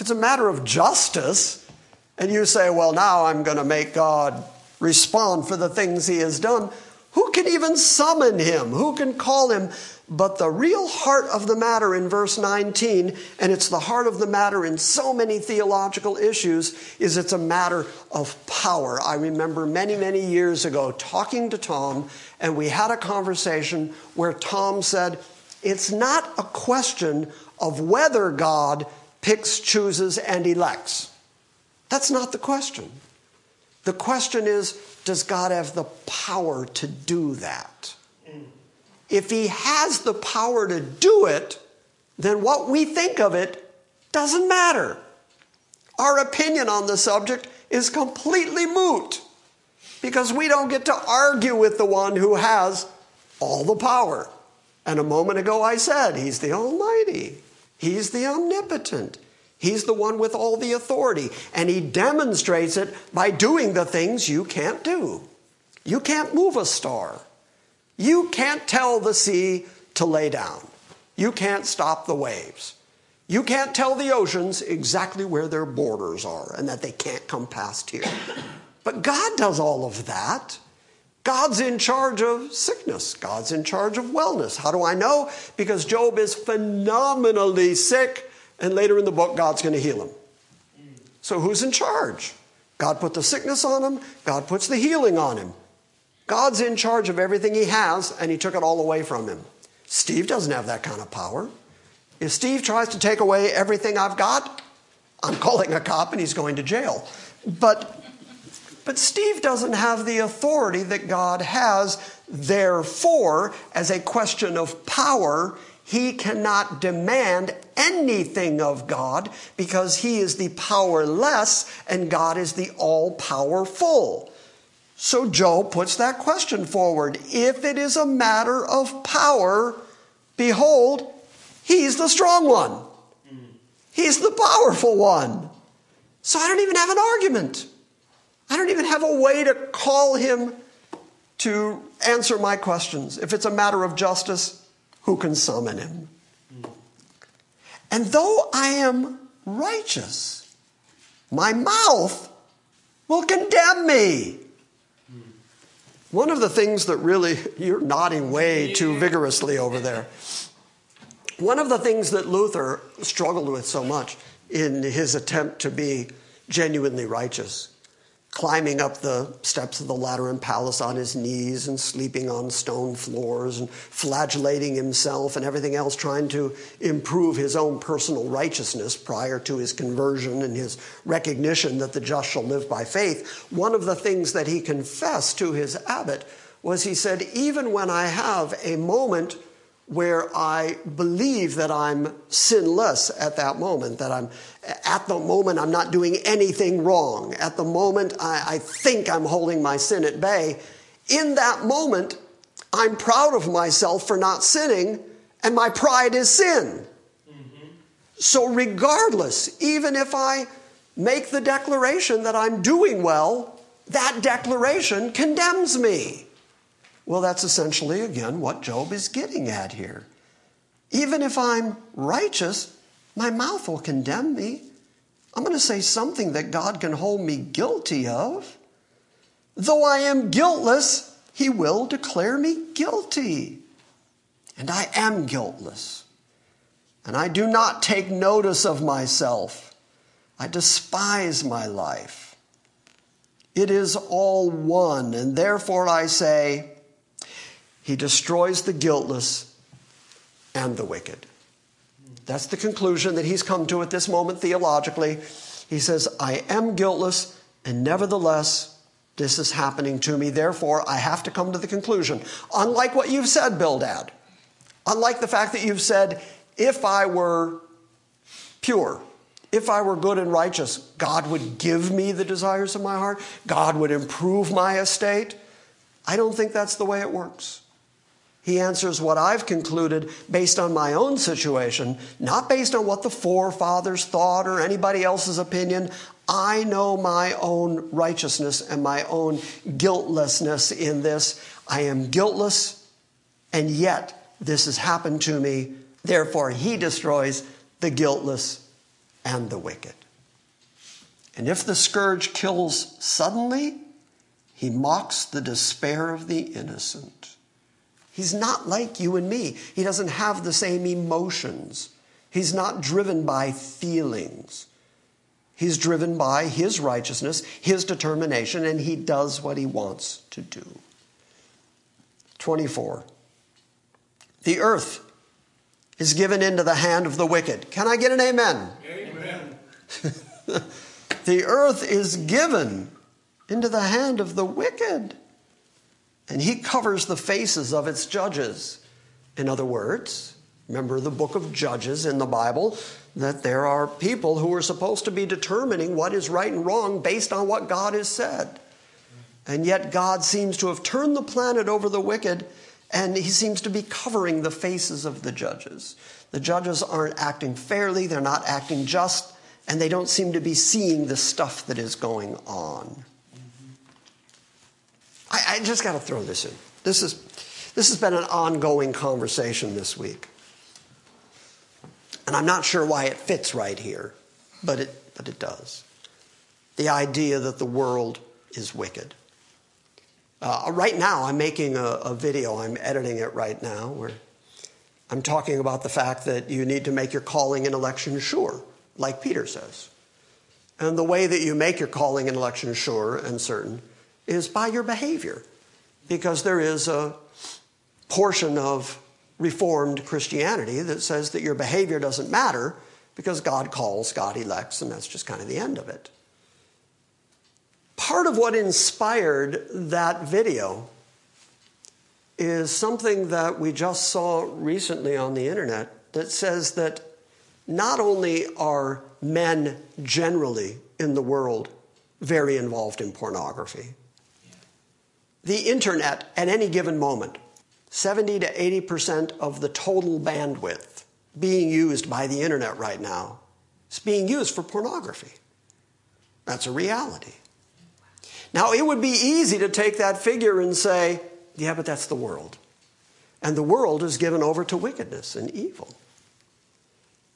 If it's a matter of justice, and you say, well, now I'm going to make God respond for the things he has done, who can even summon him? Who can call him? But the real heart of the matter in verse 19, and it's the heart of the matter in so many theological issues, is it's a matter of power. I remember many, many years ago talking to Tom, and we had a conversation where Tom said, It's not a question of whether God picks, chooses, and elects. That's not the question. The question is does God have the power to do that? If He has the power to do it, then what we think of it doesn't matter. Our opinion on the subject is completely moot because we don't get to argue with the one who has all the power. And a moment ago I said, He's the Almighty. He's the omnipotent. He's the one with all the authority. And he demonstrates it by doing the things you can't do. You can't move a star. You can't tell the sea to lay down. You can't stop the waves. You can't tell the oceans exactly where their borders are and that they can't come past here. But God does all of that. God's in charge of sickness. God's in charge of wellness. How do I know? Because Job is phenomenally sick, and later in the book, God's going to heal him. So who's in charge? God put the sickness on him, God puts the healing on him. God's in charge of everything he has, and he took it all away from him. Steve doesn't have that kind of power. If Steve tries to take away everything I've got, I'm calling a cop and he's going to jail. But but Steve doesn't have the authority that God has. Therefore, as a question of power, he cannot demand anything of God because he is the powerless and God is the all powerful. So Job puts that question forward. If it is a matter of power, behold, he's the strong one. He's the powerful one. So I don't even have an argument. I don't even have a way to call him to answer my questions. If it's a matter of justice, who can summon him? And though I am righteous, my mouth will condemn me. One of the things that really, <laughs> you're nodding way too vigorously over there. One of the things that Luther struggled with so much in his attempt to be genuinely righteous climbing up the steps of the Lateran Palace on his knees and sleeping on stone floors and flagellating himself and everything else, trying to improve his own personal righteousness prior to his conversion and his recognition that the just shall live by faith. One of the things that he confessed to his abbot was he said, Even when I have a moment where I believe that I'm sinless at that moment, that I'm at the moment I'm not doing anything wrong. At the moment I, I, think I'm holding my sin at bay. In that moment, I'm proud of myself for not sinning, and my pride is sin. Mm-hmm. So, regardless, even if I make the declaration that I'm doing well, that declaration condemns me. Well, that's essentially, again, what Job is getting at here. Even if I'm righteous, my mouth will condemn me. I'm going to say something that God can hold me guilty of. Though I am guiltless, He will declare me guilty. And I am guiltless. And I do not take notice of myself. I despise my life. It is all one, and therefore I say, he destroys the guiltless and the wicked. That's the conclusion that he's come to at this moment theologically. He says, I am guiltless, and nevertheless, this is happening to me. Therefore, I have to come to the conclusion. Unlike what you've said, Bildad, unlike the fact that you've said, if I were pure, if I were good and righteous, God would give me the desires of my heart, God would improve my estate. I don't think that's the way it works. He answers what I've concluded based on my own situation, not based on what the forefathers thought or anybody else's opinion. I know my own righteousness and my own guiltlessness in this. I am guiltless, and yet this has happened to me. Therefore, he destroys the guiltless and the wicked. And if the scourge kills suddenly, he mocks the despair of the innocent. He's not like you and me. He doesn't have the same emotions. He's not driven by feelings. He's driven by his righteousness, his determination, and he does what he wants to do. 24. The earth is given into the hand of the wicked. Can I get an amen? Amen. <laughs> the earth is given into the hand of the wicked and he covers the faces of its judges. In other words, remember the book of Judges in the Bible, that there are people who are supposed to be determining what is right and wrong based on what God has said. And yet God seems to have turned the planet over the wicked, and he seems to be covering the faces of the judges. The judges aren't acting fairly, they're not acting just, and they don't seem to be seeing the stuff that is going on. I, I just got to throw this in. This, is, this has been an ongoing conversation this week. And I'm not sure why it fits right here, but it, but it does. The idea that the world is wicked. Uh, right now, I'm making a, a, video, I'm editing it right now, where I'm talking about the fact that you need to make your calling and election sure, like Peter says. And the way that you make your calling and election sure and certain is by your behavior, because there is a portion of Reformed Christianity that says that your behavior doesn't matter because God calls, God elects, and that's just kind of the end of it. Part of what inspired that video is something that we just saw recently on the internet that says that not only are men generally in the world very involved in pornography, the internet at any given moment, 70 to 80% of the total bandwidth being used by the internet right now is being used for pornography. That's a reality. Now, it would be easy to take that figure and say, yeah, but that's the world. And the world is given over to wickedness and evil.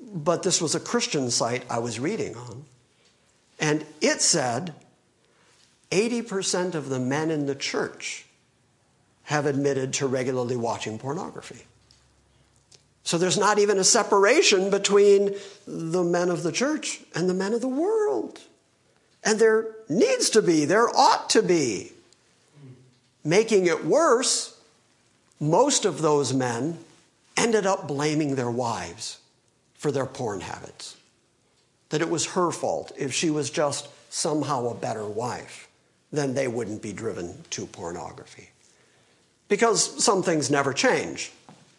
But this was a Christian site I was reading on. And it said 80% of the men in the church have admitted to regularly watching pornography. So there's not even a separation between the men of the church and the men of the world. And there needs to be, there ought to be. Making it worse, most of those men ended up blaming their wives for their porn habits. That it was her fault. If she was just somehow a better wife, then they wouldn't be driven to pornography. Because some things never change.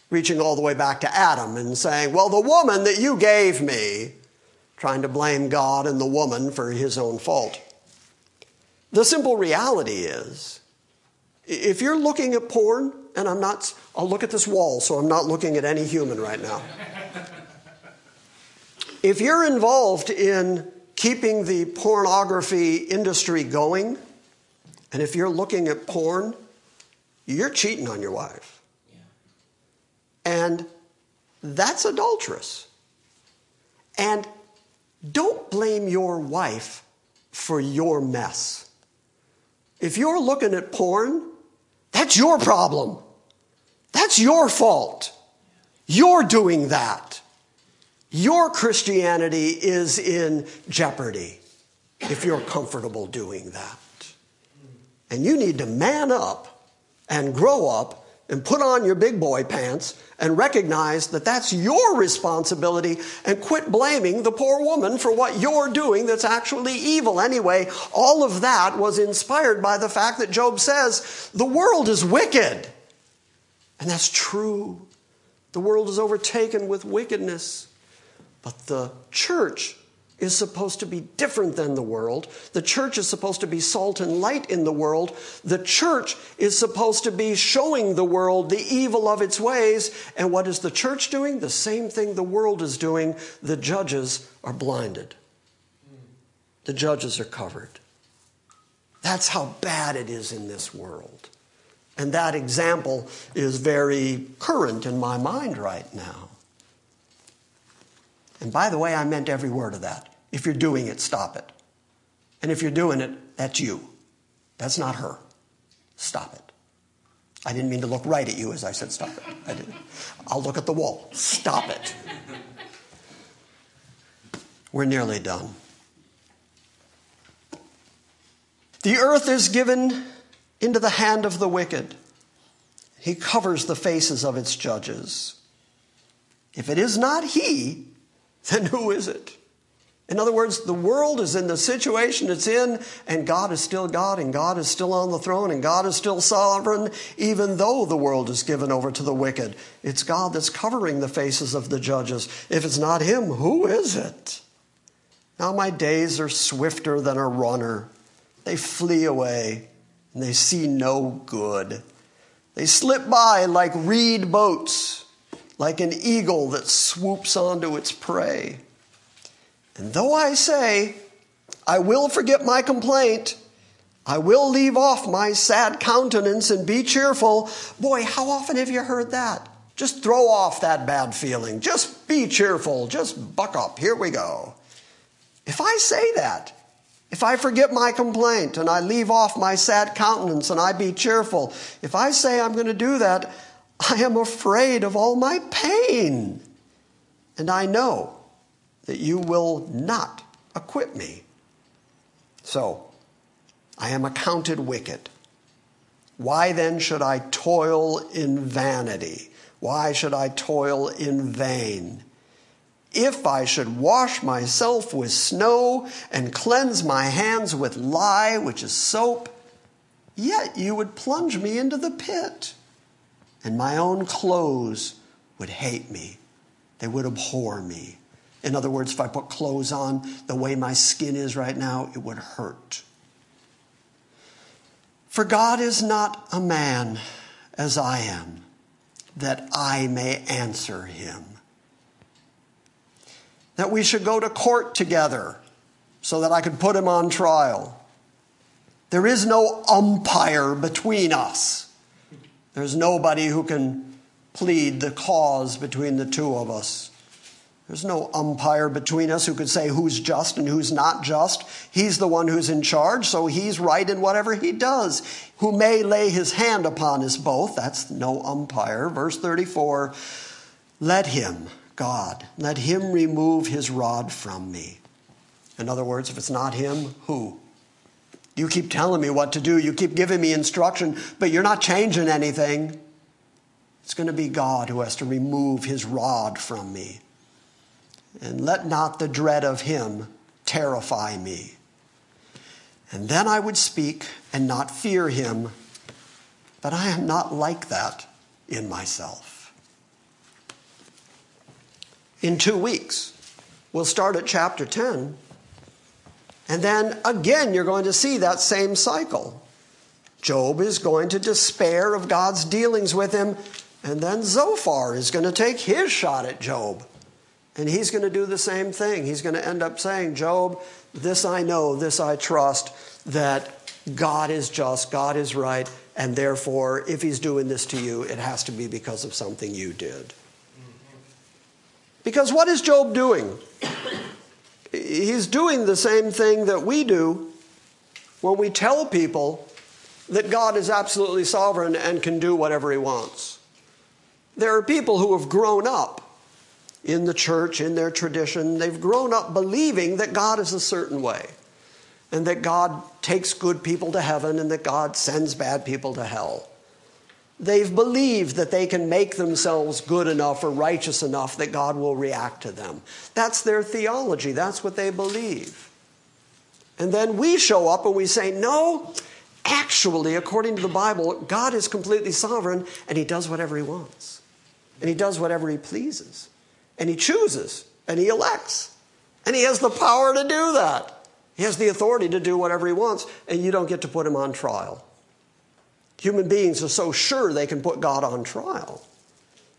Reaching all the way back to Adam and saying, Well, the woman that you gave me, trying to blame God and the woman for his own fault. The simple reality is, if you're looking at porn, and I'm not, I'll oh, look at this wall, so I'm not looking at any human right now. if you're involved in keeping the pornography industry going, and if you're looking at porn, you're cheating on your wife. And that's adulterous. And don't blame your wife for your mess. If you're looking at porn, that's your problem. That's your fault. You're doing that. Your Christianity is in jeopardy if you're comfortable doing that. And you need to man up and grow up and put on your big boy pants and recognize that that's your responsibility and quit blaming the poor woman for what you're doing that's actually evil anyway. All of that was inspired by the fact that Job says the world is wicked. And that's true. The world is overtaken with wickedness. But the church is supposed to be different than the world. The church is supposed to be salt and light in the world. The church is supposed to be showing the world the evil of its ways. And what is the church doing? The same thing the world is doing. The judges are blinded, the judges are covered. That's how bad it is in this world. And that example is very current in my mind right now. And by the way, I meant every word of that. If you're doing it, stop it. And if you're doing it, that's you. That's not her. Stop it. I didn't mean to look right at you as I said stop it. I didn't. I'll look at the wall. Stop it. We're nearly done. The earth is given into the hand of the wicked. He covers the faces of its judges. If it is not he, then who is it? In other words, the world is in the situation it's in, and God is still God, and God is still on the throne, and God is still sovereign, even though the world is given over to the wicked. It's God that's covering the faces of the judges. If it's not Him, who is it? Now my days are swifter than a runner. They flee away, and they see no good. They slip by like reed boats like an eagle that swoops onto its prey. And though I say, I will forget my complaint, I will leave off my sad countenance and be cheerful. Boy, how often have you heard that? Just throw off that bad feeling. Just be cheerful. Just buck up. Here we go. If I say that, if I forget my complaint and I leave off my sad countenance and I be cheerful, if I say I'm going to do that, I am afraid of all my pain. And I know that you will not acquit me. So, I am accounted wicked. Why then should I toil in vanity? Why should I toil in vain? If I should wash myself with snow and cleanse my hands with lye, which is soap, yet you would plunge me into the pit and my own clothes would hate me. They would abhor me. In other words, if I put clothes on the way my skin is right now, it would hurt. For God is not a man as I am, that I may answer him. that we should go to court together so that I could put him on trial. There is no umpire between us. There's nobody who can plead the cause between the two of us. There's no umpire between us who could say who's just and who's not just. He's the one who's in charge, so he's right in whatever he does. Who may lay his hand upon us both. That's no umpire. Verse 34 Let him, God, let him remove his rod from me. In other words, if it's not him, who? You keep telling me what to do, you keep giving me instruction, but you're not changing anything. It's going to be God who has to remove his rod from me. And let not the dread of him terrify me. And then I would speak and not fear him, but I am not like that in myself. In two weeks, we'll start at chapter 10 and then again, you're going to see that same cycle. Job is going to despair of God's dealings with him, and then Zophar is going to take his shot at Job. And he's going to do the same thing. He's going to end up saying, Job, this I know, this I trust, that God is just, God is right, and therefore, if he's doing this to you, it has to be because of something you did. Because what is Job doing? He's doing the same thing that we do when we tell people that God is absolutely sovereign and can do whatever he wants. There are people who have grown up in the church, in their tradition, they've grown up believing that God is a certain way and that God takes good people to heaven and that God sends bad people to hell. They've believed that they can make themselves good enough or righteous enough that God will react to them. That's their theology. That's what they believe. And then we show up and we say, no, actually, according to the Bible, God is completely sovereign and he does whatever he wants. And he does whatever he pleases. And he chooses and he elects. And he has the power to do that. He has the authority to do whatever he wants, and you don't get to put him on trial. Human beings are so sure they can put God on trial.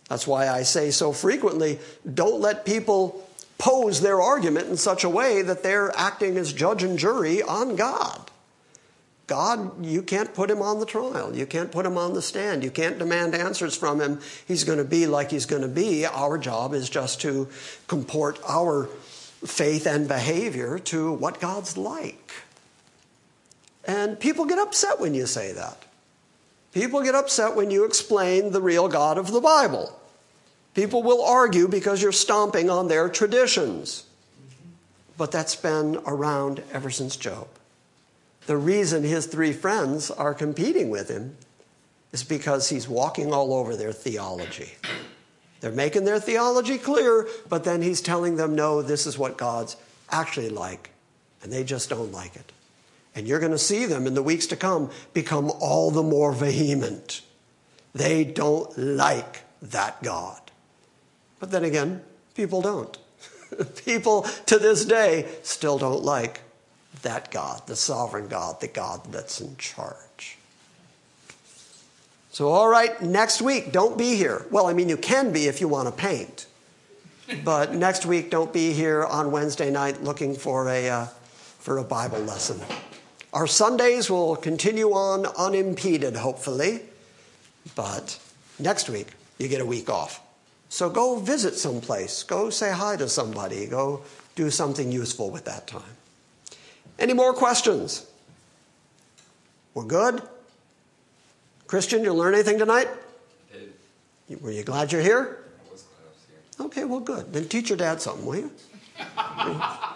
That's why I say so frequently don't let people pose their argument in such a way that they're acting as judge and jury on God. God, you can't put him on the trial. You can't put him on the stand. You can't demand answers from him. He's going to be like he's going to be. Our job is just to comport our faith and behavior to what God's like. And people get upset when you say that. People get upset when you explain the real God of the Bible. People will argue because you're stomping on their traditions. But that's been around ever since Job. The reason his three friends are competing with him is because he's walking all over their theology. They're making their theology clear, but then he's telling them, no, this is what God's actually like, and they just don't like it. And you're going to see them in the weeks to come become all the more vehement. They don't like that God. But then again, people don't. <laughs> people to this day still don't like that God, the sovereign God, the God that's in charge. So, all right, next week, don't be here. Well, I mean, you can be if you want to paint. But next week, don't be here on Wednesday night looking for a, uh, for a Bible lesson. Our Sundays will continue on unimpeded, hopefully, but next week you get a week off. So go visit someplace, go say hi to somebody, go do something useful with that time. Any more questions? We're good? Christian, you learn anything tonight? Did. Were you glad you're here? I was glad I was here. Okay, well, good. Then teach your dad something, will you? <laughs>